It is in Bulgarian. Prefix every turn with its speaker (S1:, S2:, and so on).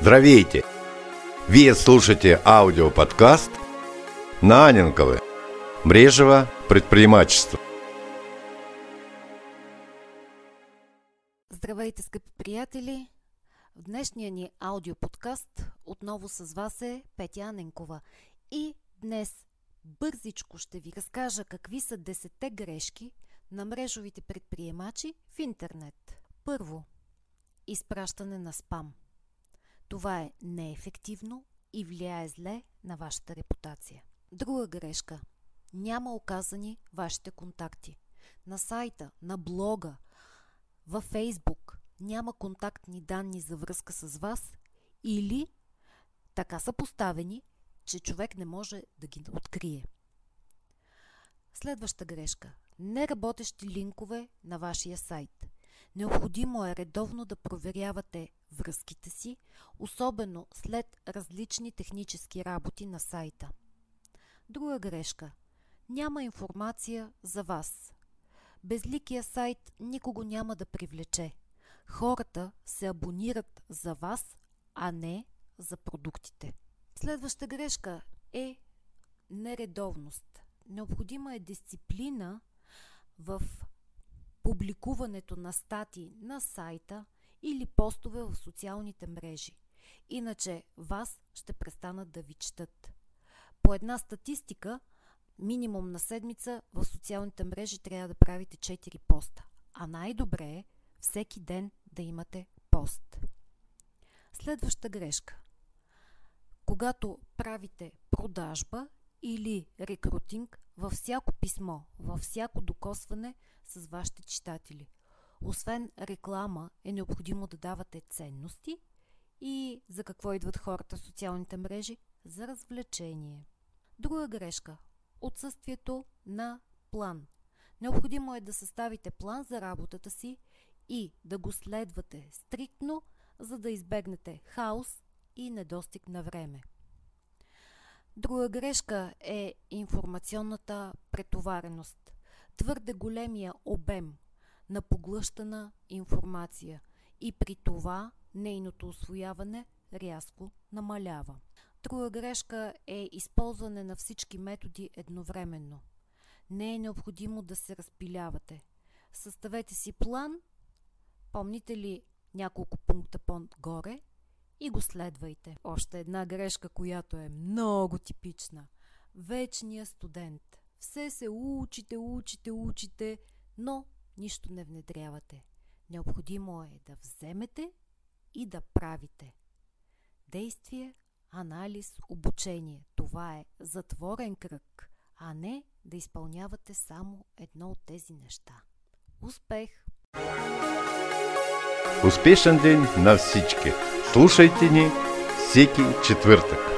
S1: Здравейте! Вие слушаете аудиоподкаст на Аненковы. Брежево предприемачество.
S2: Здравейте, скъпи приятели! В днешния ни аудиоподкаст отново с вас е Петя Аненкова. И днес бързичко ще ви разкажа какви са 10 грешки на мрежовите предприемачи в интернет. Първо, изпращане на спам – това е неефективно и влияе зле на вашата репутация. Друга грешка. Няма оказани вашите контакти. На сайта, на блога, във Фейсбук няма контактни данни за връзка с вас или така са поставени, че човек не може да ги открие. Следваща грешка. Неработещи линкове на вашия сайт. Необходимо е редовно да проверявате връзките си, особено след различни технически работи на сайта. Друга грешка. Няма информация за вас. Безликия сайт никого няма да привлече. Хората се абонират за вас, а не за продуктите. Следваща грешка е нередовност. Необходима е дисциплина в публикуването на стати на сайта или постове в социалните мрежи. Иначе вас ще престанат да ви четат. По една статистика, минимум на седмица в социалните мрежи трябва да правите 4 поста. А най-добре е всеки ден да имате пост. Следваща грешка. Когато правите продажба или рекрутинг във всяко писмо, във всяко докосване с вашите читатели. Освен реклама е необходимо да давате ценности и за какво идват хората в социалните мрежи? За развлечение. Друга грешка – отсъствието на план. Необходимо е да съставите план за работата си и да го следвате стриктно, за да избегнете хаос и недостиг на време. Друга грешка е информационната претовареност. Твърде големия обем на поглъщана информация и при това нейното освояване рязко намалява. Друга грешка е използване на всички методи едновременно. Не е необходимо да се разпилявате. Съставете си план, помните ли няколко пункта по-горе и го следвайте. Още една грешка, която е много типична. Вечният студент. Все се учите, учите, учите, но нищо не внедрявате. Необходимо е да вземете и да правите. Действие, анализ, обучение. Това е затворен кръг, а не да изпълнявате само едно от тези неща. Успех!
S1: Успешен ден на всички! Слушайте ни всеки четвъртък.